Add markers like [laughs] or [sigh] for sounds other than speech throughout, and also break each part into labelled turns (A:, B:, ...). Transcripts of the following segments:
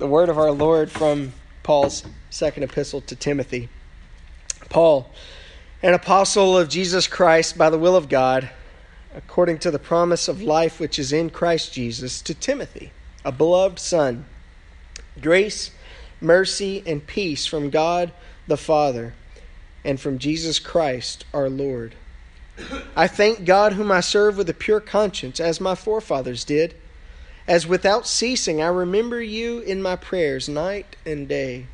A: the word of our Lord from Paul's second epistle to Timothy. Paul, an apostle of Jesus Christ by the will of God, according to the promise of life which is in Christ Jesus, to Timothy, a beloved son. Grace, mercy, and peace from God the Father and from Jesus Christ our Lord. I thank God, whom I serve with a pure conscience, as my forefathers did as without ceasing I remember you in my prayers night and day,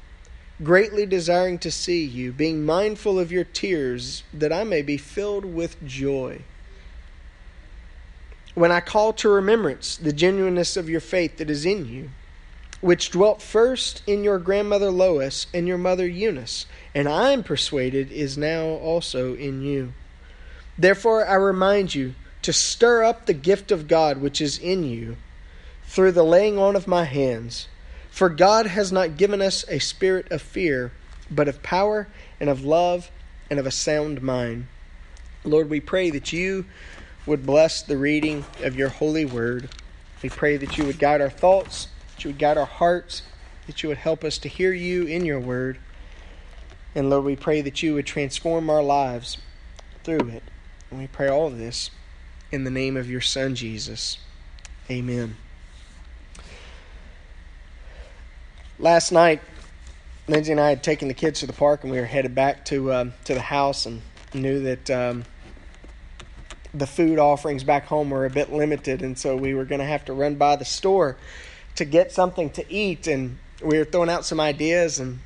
A: greatly desiring to see you, being mindful of your tears, that I may be filled with joy. When I call to remembrance the genuineness of your faith that is in you, which dwelt first in your grandmother Lois and your mother Eunice, and I am persuaded is now also in you. Therefore I remind you to stir up the gift of God which is in you through the laying on of my hands. For God has not given us a spirit of fear, but of power and of love and of a sound mind. Lord, we pray that you would bless the reading of your holy word. We pray that you would guide our thoughts, that you would guide our hearts, that you would help us to hear you in your word. And Lord, we pray that you would transform our lives through it. And we pray all of this in the name of your Son, Jesus. Amen. Last night, Lindsay and I had taken the kids to the park, and we were headed back to uh, to the house, and knew that um, the food offerings back home were a bit limited, and so we were going to have to run by the store to get something to eat, and we were throwing out some ideas, and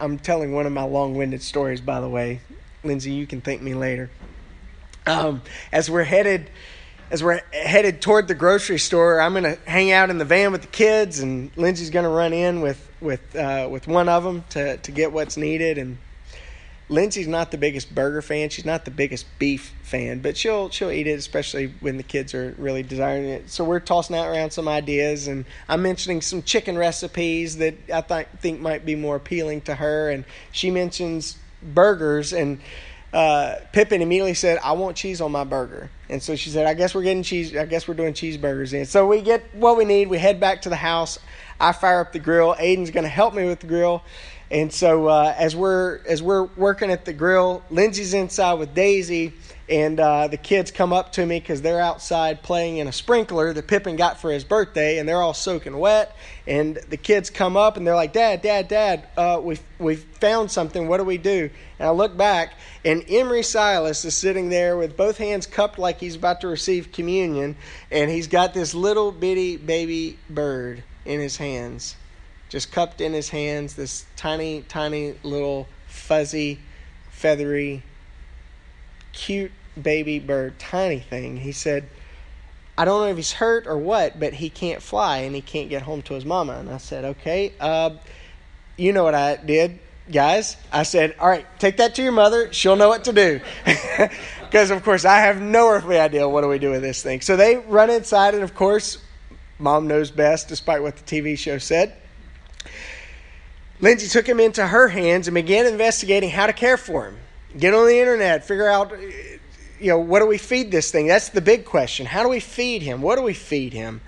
A: I'm telling one of my long-winded stories, by the way. Lindsay, you can thank me later. Um, as we're headed as we're headed toward the grocery store, I'm going to hang out in the van with the kids, and Lindsay's going to run in with with uh, with one of them to to get what's needed. And Lindsay's not the biggest burger fan; she's not the biggest beef fan, but she'll she'll eat it, especially when the kids are really desiring it. So we're tossing out around some ideas, and I'm mentioning some chicken recipes that I th- think might be more appealing to her, and she mentions burgers and uh, Pippin immediately said, I want cheese on my burger. And so she said, I guess we're getting cheese. I guess we're doing cheeseburgers. And so we get what we need. We head back to the house. I fire up the grill. Aiden's going to help me with the grill. And so uh, as we're as we're working at the grill, Lindsay's inside with Daisy, and uh, the kids come up to me because they're outside playing in a sprinkler that Pippin got for his birthday, and they're all soaking wet. And the kids come up and they're like, "Dad, Dad, Dad, uh, we we found something. What do we do?" And I look back, and Emery Silas is sitting there with both hands cupped like he's about to receive communion, and he's got this little bitty baby bird in his hands just cupped in his hands this tiny, tiny little fuzzy, feathery, cute baby bird, tiny thing. He said, I don't know if he's hurt or what, but he can't fly and he can't get home to his mama. And I said, okay, uh, you know what I did, guys. I said, all right, take that to your mother. She'll know what to do. [laughs] Because, of course, I have no earthly idea what do we do with this thing. So they run inside, and of course, mom knows best, despite what the TV show said. Lindsay took him into her hands and began investigating how to care for him. Get on the internet, figure out, you know, what do we feed this thing? That's the big question. How do we feed him? What do we feed him?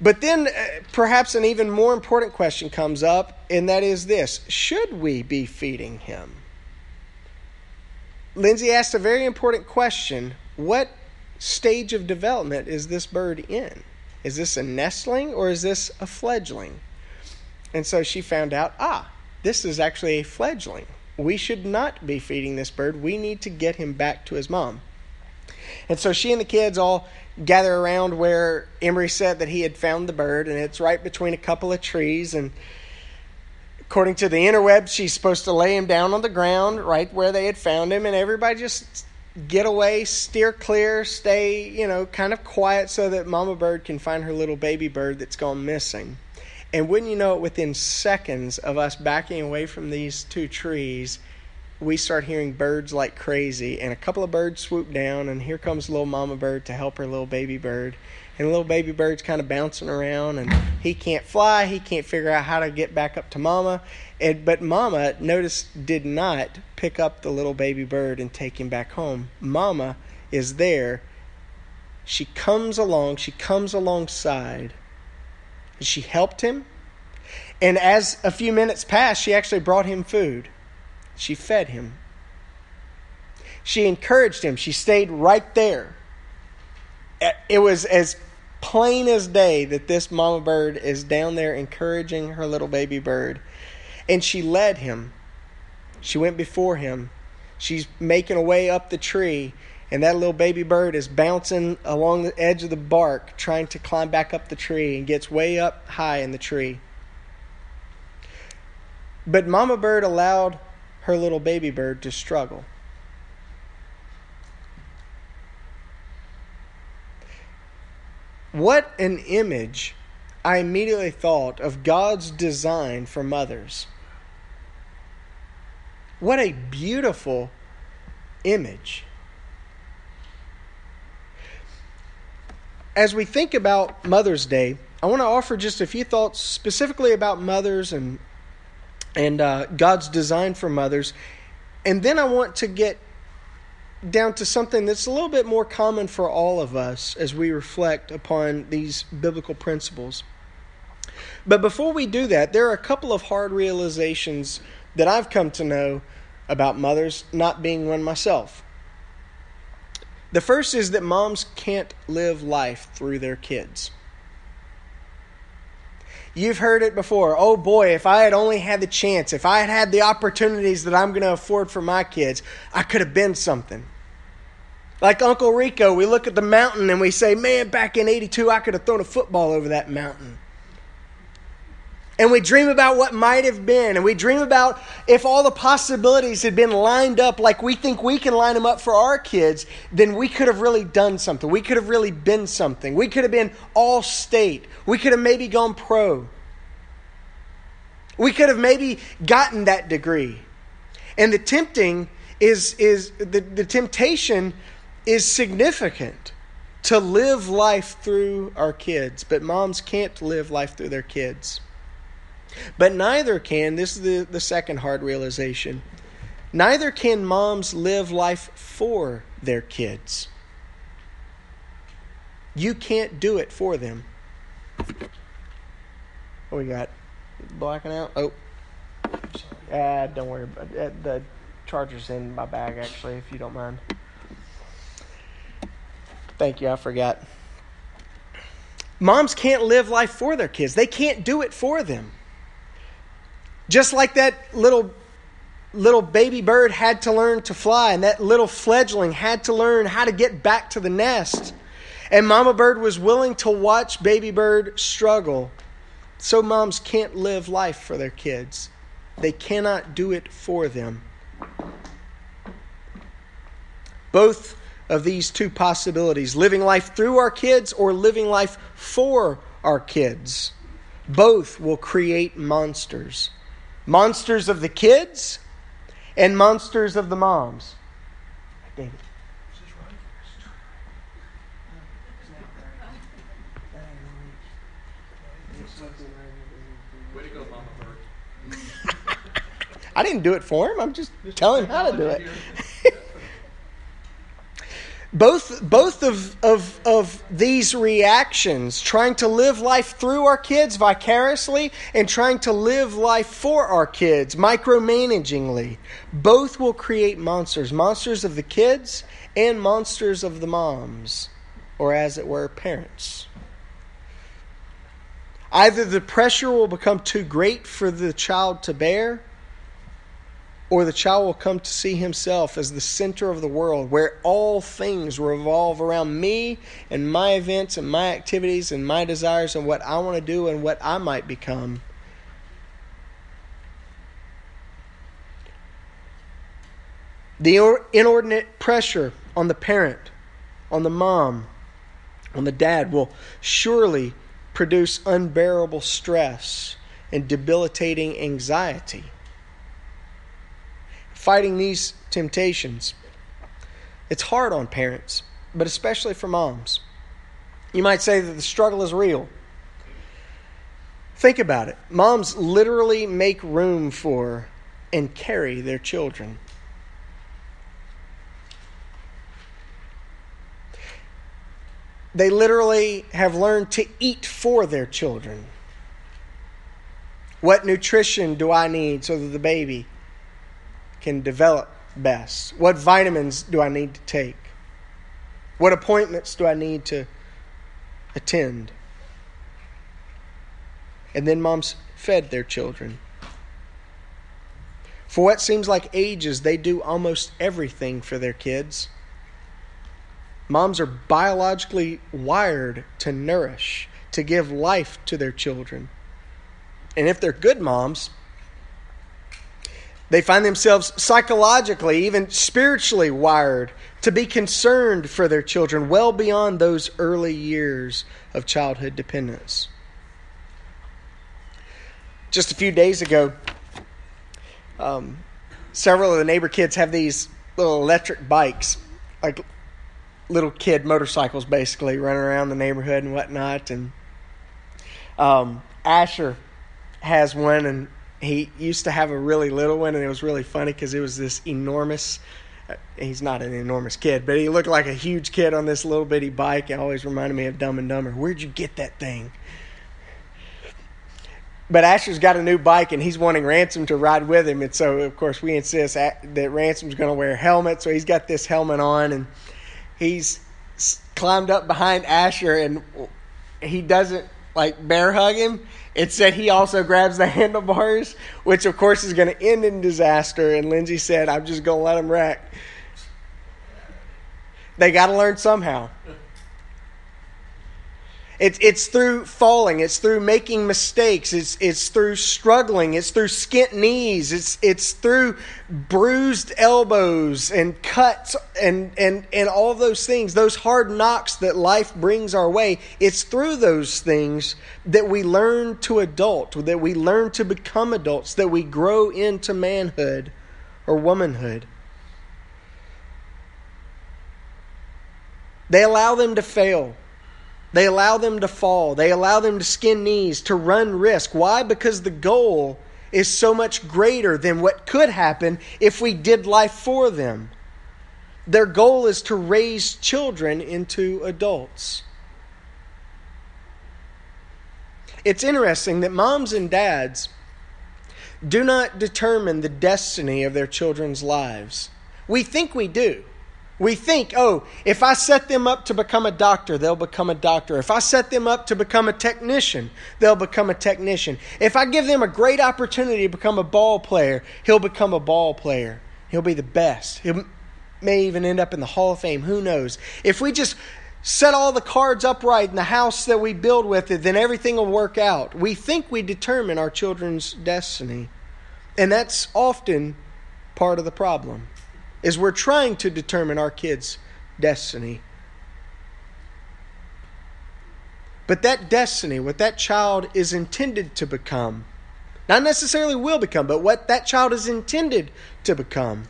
A: But then uh, perhaps an even more important question comes up, and that is this Should we be feeding him? Lindsay asked a very important question What stage of development is this bird in? Is this a nestling or is this a fledgling? And so she found out, ah, this is actually a fledgling. We should not be feeding this bird. We need to get him back to his mom. And so she and the kids all gather around where Emery said that he had found the bird, and it's right between a couple of trees. And according to the interwebs, she's supposed to lay him down on the ground right where they had found him, and everybody just get away, steer clear, stay, you know, kind of quiet so that Mama Bird can find her little baby bird that's gone missing. And wouldn't you know it, within seconds of us backing away from these two trees, we start hearing birds like crazy. And a couple of birds swoop down, and here comes little mama bird to help her little baby bird. And the little baby bird's kind of bouncing around, and he can't fly. He can't figure out how to get back up to mama. And, but mama, notice, did not pick up the little baby bird and take him back home. Mama is there. She comes along, she comes alongside she helped him. And as a few minutes passed, she actually brought him food. She fed him. She encouraged him. She stayed right there. It was as plain as day that this mama bird is down there encouraging her little baby bird. And she led him. She went before him. She's making a way up the tree and that little baby bird is bouncing along the edge of the bark trying to climb back up the tree and gets way up high in the tree. But Mama Bird allowed her little baby bird to struggle. What an image I immediately thought of God's design for mothers. What a beautiful image. As we think about Mother's Day, I want to offer just a few thoughts specifically about mothers and and uh, God's design for mothers, and then I want to get down to something that's a little bit more common for all of us as we reflect upon these biblical principles. But before we do that, there are a couple of hard realizations that I've come to know about mothers, not being one myself. The first is that moms can't live life through their kids. You've heard it before. Oh boy, if I had only had the chance, if I had had the opportunities that I'm going to afford for my kids, I could have been something. Like Uncle Rico, we look at the mountain and we say, man, back in 82, I could have thrown a football over that mountain. And we dream about what might have been. And we dream about if all the possibilities had been lined up like we think we can line them up for our kids, then we could have really done something. We could have really been something. We could have been all state. We could have maybe gone pro. We could have maybe gotten that degree. And the tempting is, is the, the temptation is significant to live life through our kids. But moms can't live life through their kids. But neither can, this is the, the second hard realization, neither can moms live life for their kids. You can't do it for them. What we got? Blacking out? Oh. Uh, don't worry. About it. Uh, the charger's in my bag, actually, if you don't mind. Thank you. I forgot. Moms can't live life for their kids, they can't do it for them. Just like that little little baby bird had to learn to fly and that little fledgling had to learn how to get back to the nest. And mama bird was willing to watch baby bird struggle. So moms can't live life for their kids. They cannot do it for them. Both of these two possibilities, living life through our kids or living life for our kids, both will create monsters monsters of the kids and monsters of the moms. David. [laughs] I didn't do it for him. I'm just telling him how to do it both both of, of of these reactions trying to live life through our kids vicariously and trying to live life for our kids micromanagingly both will create monsters. Monsters of the kids and monsters of the moms or as it were parents. Either the pressure will become too great for the child to bear or the child will come to see himself as the center of the world, where all things revolve around me and my events and my activities and my desires and what I want to do and what I might become. The inordinate pressure on the parent, on the mom, on the dad will surely produce unbearable stress and debilitating anxiety fighting these temptations. It's hard on parents, but especially for moms. You might say that the struggle is real. Think about it. Moms literally make room for and carry their children. They literally have learned to eat for their children. What nutrition do I need so that the baby can develop best? What vitamins do I need to take? What appointments do I need to attend? And then moms fed their children. For what seems like ages, they do almost everything for their kids. Moms are biologically wired to nourish, to give life to their children. And if they're good moms, they find themselves psychologically, even spiritually wired to be concerned for their children well beyond those early years of childhood dependence. Just a few days ago, um, several of the neighbor kids have these little electric bikes, like little kid motorcycles, basically running around the neighborhood and whatnot. And um, Asher has one, and he used to have a really little one, and it was really funny because it was this enormous. Uh, he's not an enormous kid, but he looked like a huge kid on this little bitty bike. It always reminded me of Dumb and Dumber. Where'd you get that thing? But Asher's got a new bike, and he's wanting Ransom to ride with him. And so, of course, we insist that Ransom's going to wear a helmet. So he's got this helmet on, and he's climbed up behind Asher, and he doesn't like bear hug him. It's said he also grabs the [laughs] handlebars, which of course is going to end in disaster. And Lindsay said, I'm just going to let him wreck. They got to learn somehow. It's, it's through falling. It's through making mistakes. It's, it's through struggling. It's through skint knees. It's, it's through bruised elbows and cuts and, and, and all those things, those hard knocks that life brings our way. It's through those things that we learn to adult, that we learn to become adults, that we grow into manhood or womanhood. They allow them to fail. They allow them to fall. They allow them to skin knees, to run risk. Why? Because the goal is so much greater than what could happen if we did life for them. Their goal is to raise children into adults. It's interesting that moms and dads do not determine the destiny of their children's lives. We think we do. We think, oh, if I set them up to become a doctor, they'll become a doctor. If I set them up to become a technician, they'll become a technician. If I give them a great opportunity to become a ball player, he'll become a ball player. He'll be the best. He may even end up in the Hall of Fame. Who knows? If we just set all the cards upright in the house that we build with it, then everything will work out. We think we determine our children's destiny. And that's often part of the problem is we're trying to determine our kids' destiny. But that destiny, what that child is intended to become, not necessarily will become, but what that child is intended to become,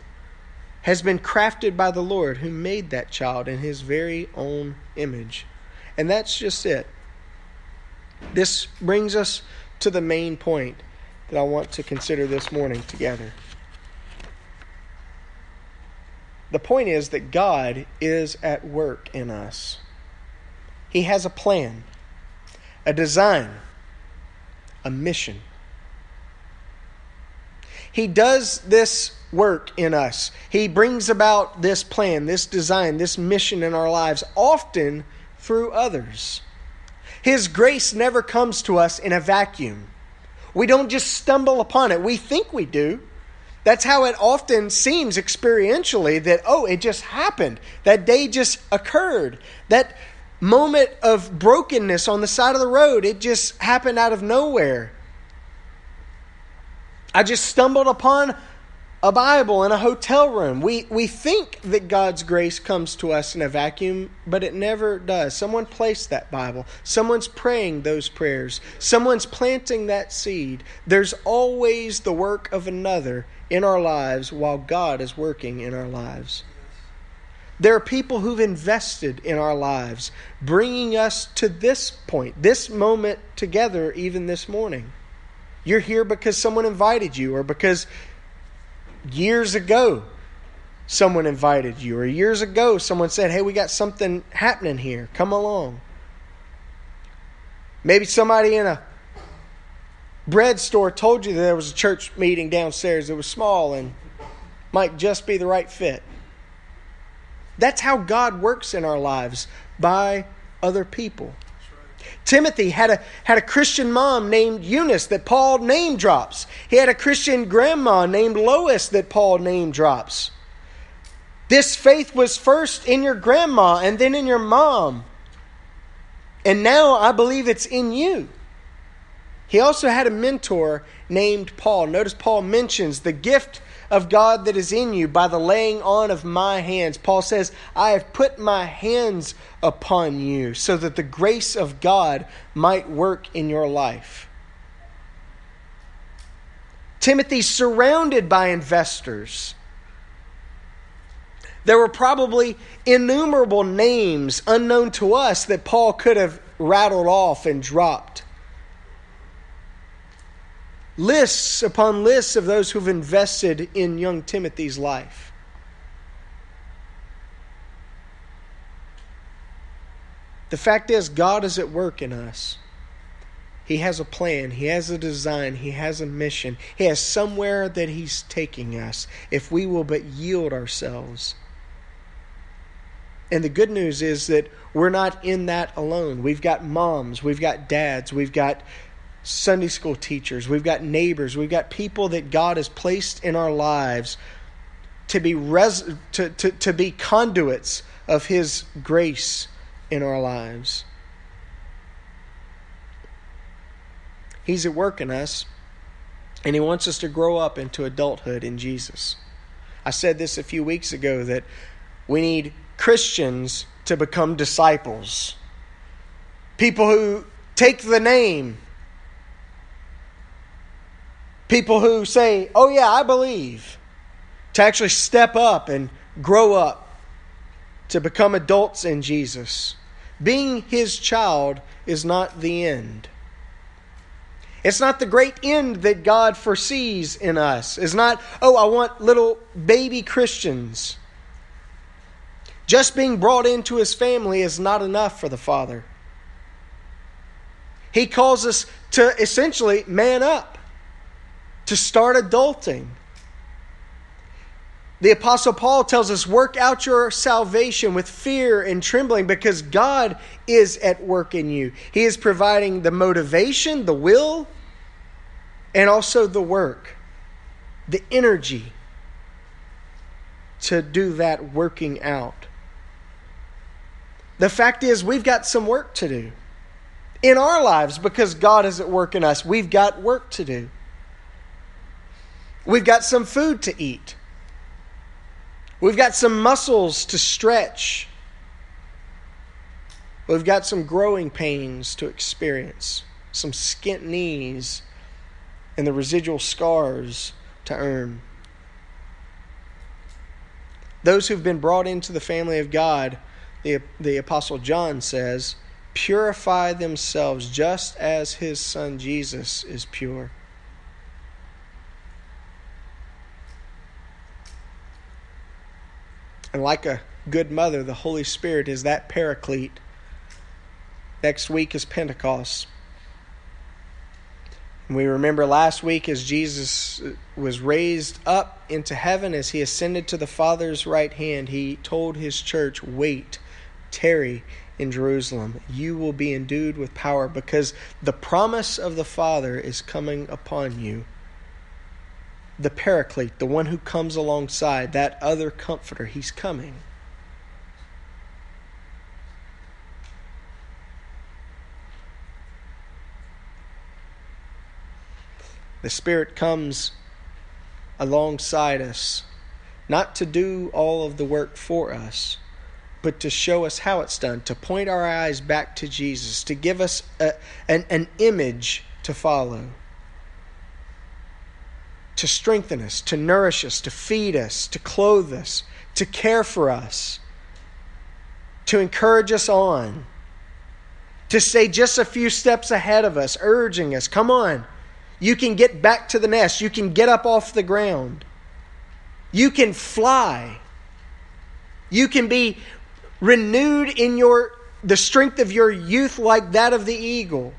A: has been crafted by the Lord who made that child in his very own image. And that's just it. This brings us to the main point that I want to consider this morning together. The point is that God is at work in us. He has a plan, a design, a mission. He does this work in us. He brings about this plan, this design, this mission in our lives, often through others. His grace never comes to us in a vacuum. We don't just stumble upon it. We think we do. That's how it often seems experientially that, oh, it just happened. That day just occurred. That moment of brokenness on the side of the road, it just happened out of nowhere. I just stumbled upon a Bible in a hotel room. We, we think that God's grace comes to us in a vacuum, but it never does. Someone placed that Bible. Someone's praying those prayers. Someone's planting that seed. There's always the work of another in our lives while God is working in our lives. There are people who've invested in our lives, bringing us to this point, this moment together, even this morning. You're here because someone invited you, or because years ago someone invited you, or years ago someone said, Hey, we got something happening here. Come along. Maybe somebody in a bread store told you that there was a church meeting downstairs that was small and might just be the right fit. That's how God works in our lives by other people. Timothy had a, had a Christian mom named Eunice that Paul name drops. He had a Christian grandma named Lois that Paul name drops. This faith was first in your grandma and then in your mom. And now I believe it's in you. He also had a mentor named Paul. Notice Paul mentions the gift of God that is in you by the laying on of my hands. Paul says, I have put my hands upon you so that the grace of God might work in your life. Timothy's surrounded by investors. There were probably innumerable names unknown to us that Paul could have rattled off and dropped lists upon lists of those who've invested in young Timothy's life. The fact is, God is at work in us. He has a plan, He has a design, He has a mission, He has somewhere that He's taking us if we will but yield ourselves. And the good news is that we're not in that alone. We've got moms, we've got dads, we've got Sunday school teachers, we've got neighbors, we've got people that God has placed in our lives to be res- to, to, to be conduits of his grace in our lives. He's at work in us, and he wants us to grow up into adulthood in Jesus. I said this a few weeks ago that we need Christians to become disciples. People who take the name people who say, Oh, yeah, I believe, to actually step up and grow up, to become adults in Jesus. Being his child is not the end. It's not the great end that God foresees in us. It's not, oh, I want little baby Christians. Just being brought into his family is not enough for the Father. He calls us to essentially man up to start adulting. The Apostle Paul tells us, work out your salvation with fear and trembling because God is at work in you. He is providing the motivation, the will, and also the work, the energy to do that working out. The fact is, we've got some work to do in our lives because God is at work in us. We've got work to do. We've got some food to eat. We've got some muscles to stretch. We've got some growing pains to experience, some skint knees, and the residual scars to earn. Those who've been brought into the family of God, the, the Apostle John says, purify themselves just as his son Jesus is pure. And like a good mother, the Holy Spirit is that paraclete. Next week is Pentecost. And we remember last week as Jesus uh, was raised up into heaven, as he ascended to the Father's right hand, he told his church, Wait, tarry in Jerusalem. You will be endued with power because the promise of the Father is coming upon you the paraclete, the one who comes alongside, that other comforter, he's coming. The Spirit comes alongside us, not to do all of the work for us, but to show us how it's done, to point our eyes back to Jesus, to give us a, an, an image to follow to strengthen us, to nourish us, to feed us, to clothe us, to care for us, to encourage us on, to stay just a few steps ahead of us, urging us, come on, you can get back to the nest, you can get up off the ground, you can fly, you can be renewed in your the strength of your youth like that of the eagle.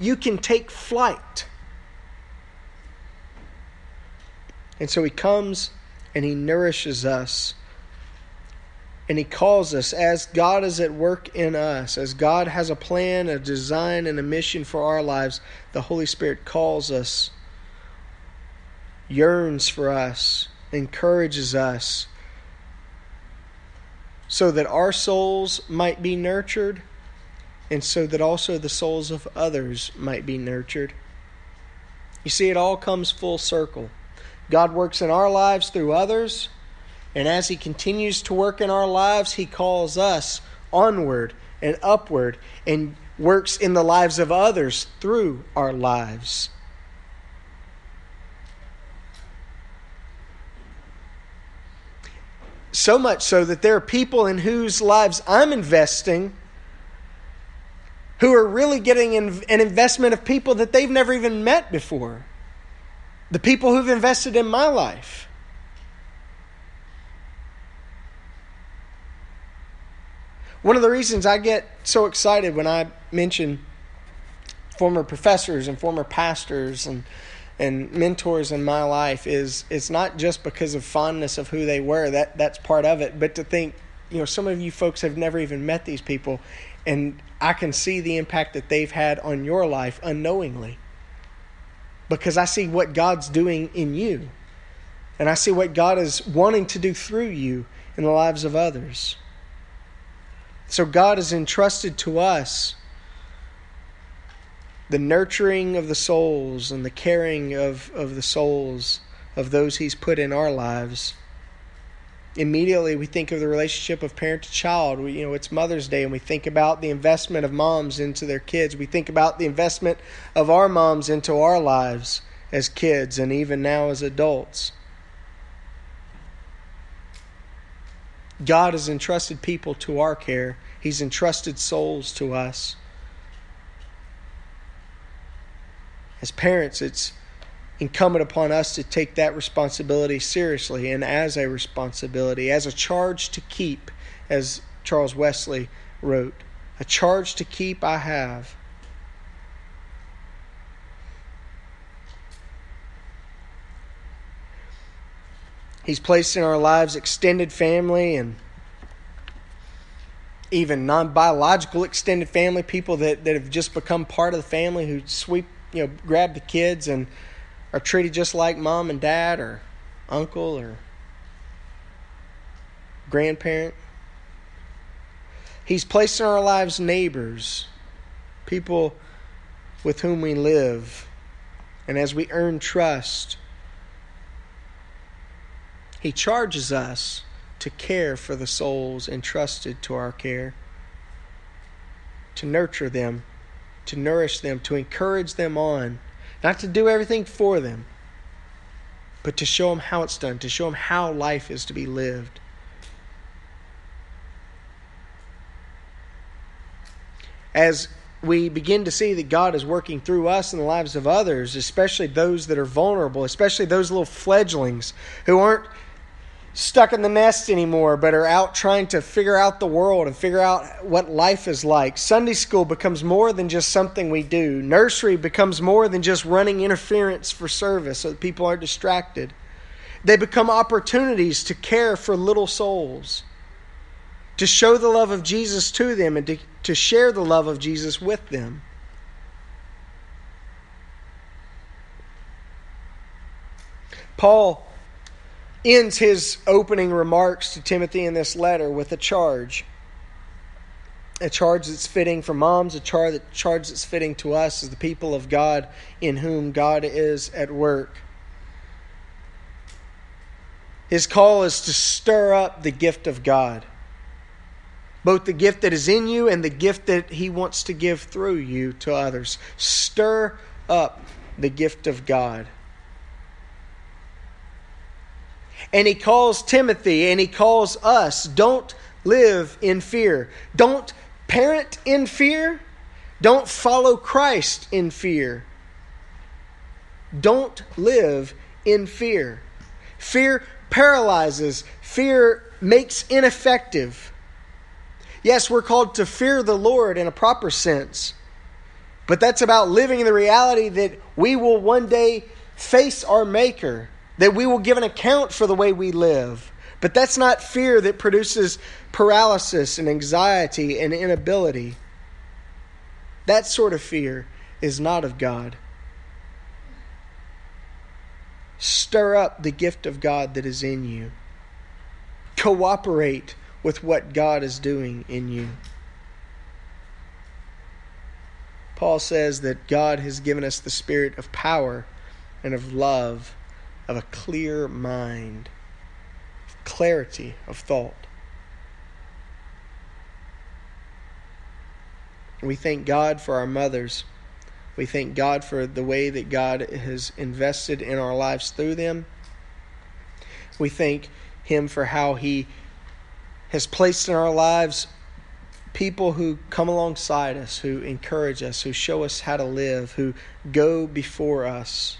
A: You can take flight. And so he comes and he nourishes us. And he calls us as God is at work in us, as God has a plan, a design, and a mission for our lives. The Holy Spirit calls us, yearns for us, encourages us, so that our souls might be nurtured and so that also the souls of others might be nurtured. You see, it all comes full circle. God works in our lives through others, and as He continues to work in our lives, He calls us onward and upward and works in the lives of others through our lives. So much so that there are people in whose lives I'm investing who are really getting an investment of people that they've never even met before. The people who've invested in my life. One of the reasons I get so excited when I mention former professors and former pastors and and mentors in my life is it's not just because of fondness of who they were that that's part of it but to think you know some of you folks have never even met these people and I can see the impact that they've had on your life unknowingly because I see what God's doing in you and I see what God is wanting to do through you in the lives of others. So God has entrusted to us the nurturing of the souls and the caring of, of the souls of those He's put in our lives. Immediately, we think of the relationship of parent to child. We, you know, it's Mother's Day, and we think about the investment of moms into their kids. We think about the investment of our moms into our lives as kids, and even now as adults. God has entrusted people to our care. He's entrusted souls to us. as parents, it's incumbent upon us to take that responsibility seriously and as a responsibility, as a charge to keep, as Charles Wesley wrote. A charge to keep I have. He's placed in our lives extended family and even non biological extended family, people that, that have just become part of the family who sweep you know, grab the kids and are treated just like mom and dad or uncle or grandparent. He's placed in our lives neighbors, people with whom we live. And as we earn trust, He charges us to care for the souls entrusted to our care, to nurture them to nourish them, to encourage them on, not to do everything for them, but to show them how it's done, to show them how life is to be lived. As we begin to see that God is working through us in the lives of others, especially those that are vulnerable, especially those little fledglings who aren't stuck in the nest anymore, but are out trying to figure out the world and figure out what life is like. Sunday school becomes more than just something we do. Nursery becomes more than just running interference for service so that people aren't distracted. They become opportunities to care for little souls, to show the love of Jesus to them, and to, to share the love of Jesus with them. Paul ends his opening remarks to Timothy in this letter with a charge. A charge that's fitting for moms, a charge, a charge that's fitting to us as the people of God in whom God is at work. His call is to stir up the gift of God, both the gift that is in you and the gift that He wants to give through you to others. Stir up the gift of God. And he calls Timothy and he calls us don't live in fear. Don't parent in fear. Don't follow Christ in fear. Don't live in fear. Fear paralyzes, fear makes ineffective. Yes, we're called to fear the Lord in a proper sense. But that's about living in the reality that we will one day face our Maker, that we will give an account for the way we live. But that's not fear that produces paralysis and anxiety and inability. That sort of fear is not of God. Stir up the gift of God that is in you. Cooperate with what God is doing in you. Paul says that God has given us the spirit of power and of love, of a clear mind, clarity of thought. We thank God for our mothers. We thank God for the way that God has invested in our lives through them. We thank Him for how He has placed in our lives people who come alongside us, who encourage us, who show us how to live, who go before us.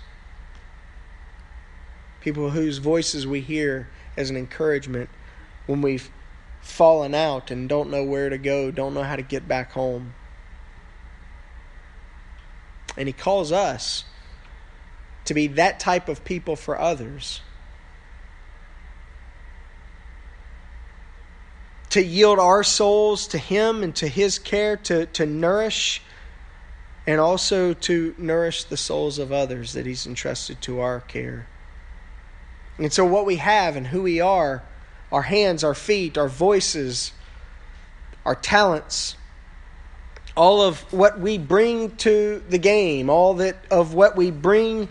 A: People whose voices we hear as an encouragement when we've fallen out and don't know where to go, don't know how to get back home. And He calls us to be that type of people for others. to yield our souls to Him and to His care, to, to nourish, and also to nourish the souls of others that He's entrusted to our care. And so, what we have and who we are our hands, our feet, our voices, our talents, all of what we bring to the game, all that of what we bring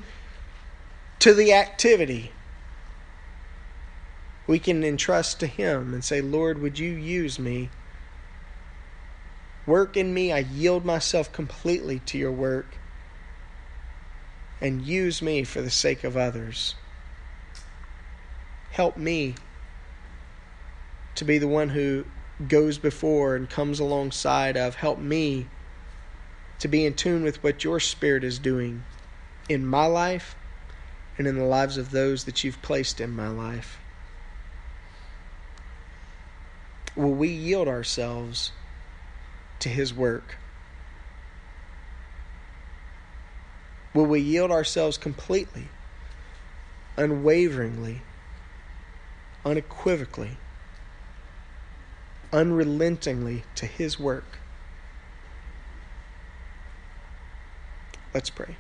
A: to the activity we can entrust to Him and say, Lord, would you use me? Work in me. I yield myself completely to your work. And use me for the sake of others. Help me to be the one who goes before and comes alongside of. Help me to be in tune with what your Spirit is doing in my life and in the lives of those that you've placed in my life. will we yield ourselves to His work? Will we yield ourselves completely, unwaveringly, unequivocally, unrelentingly to His work? Let's pray.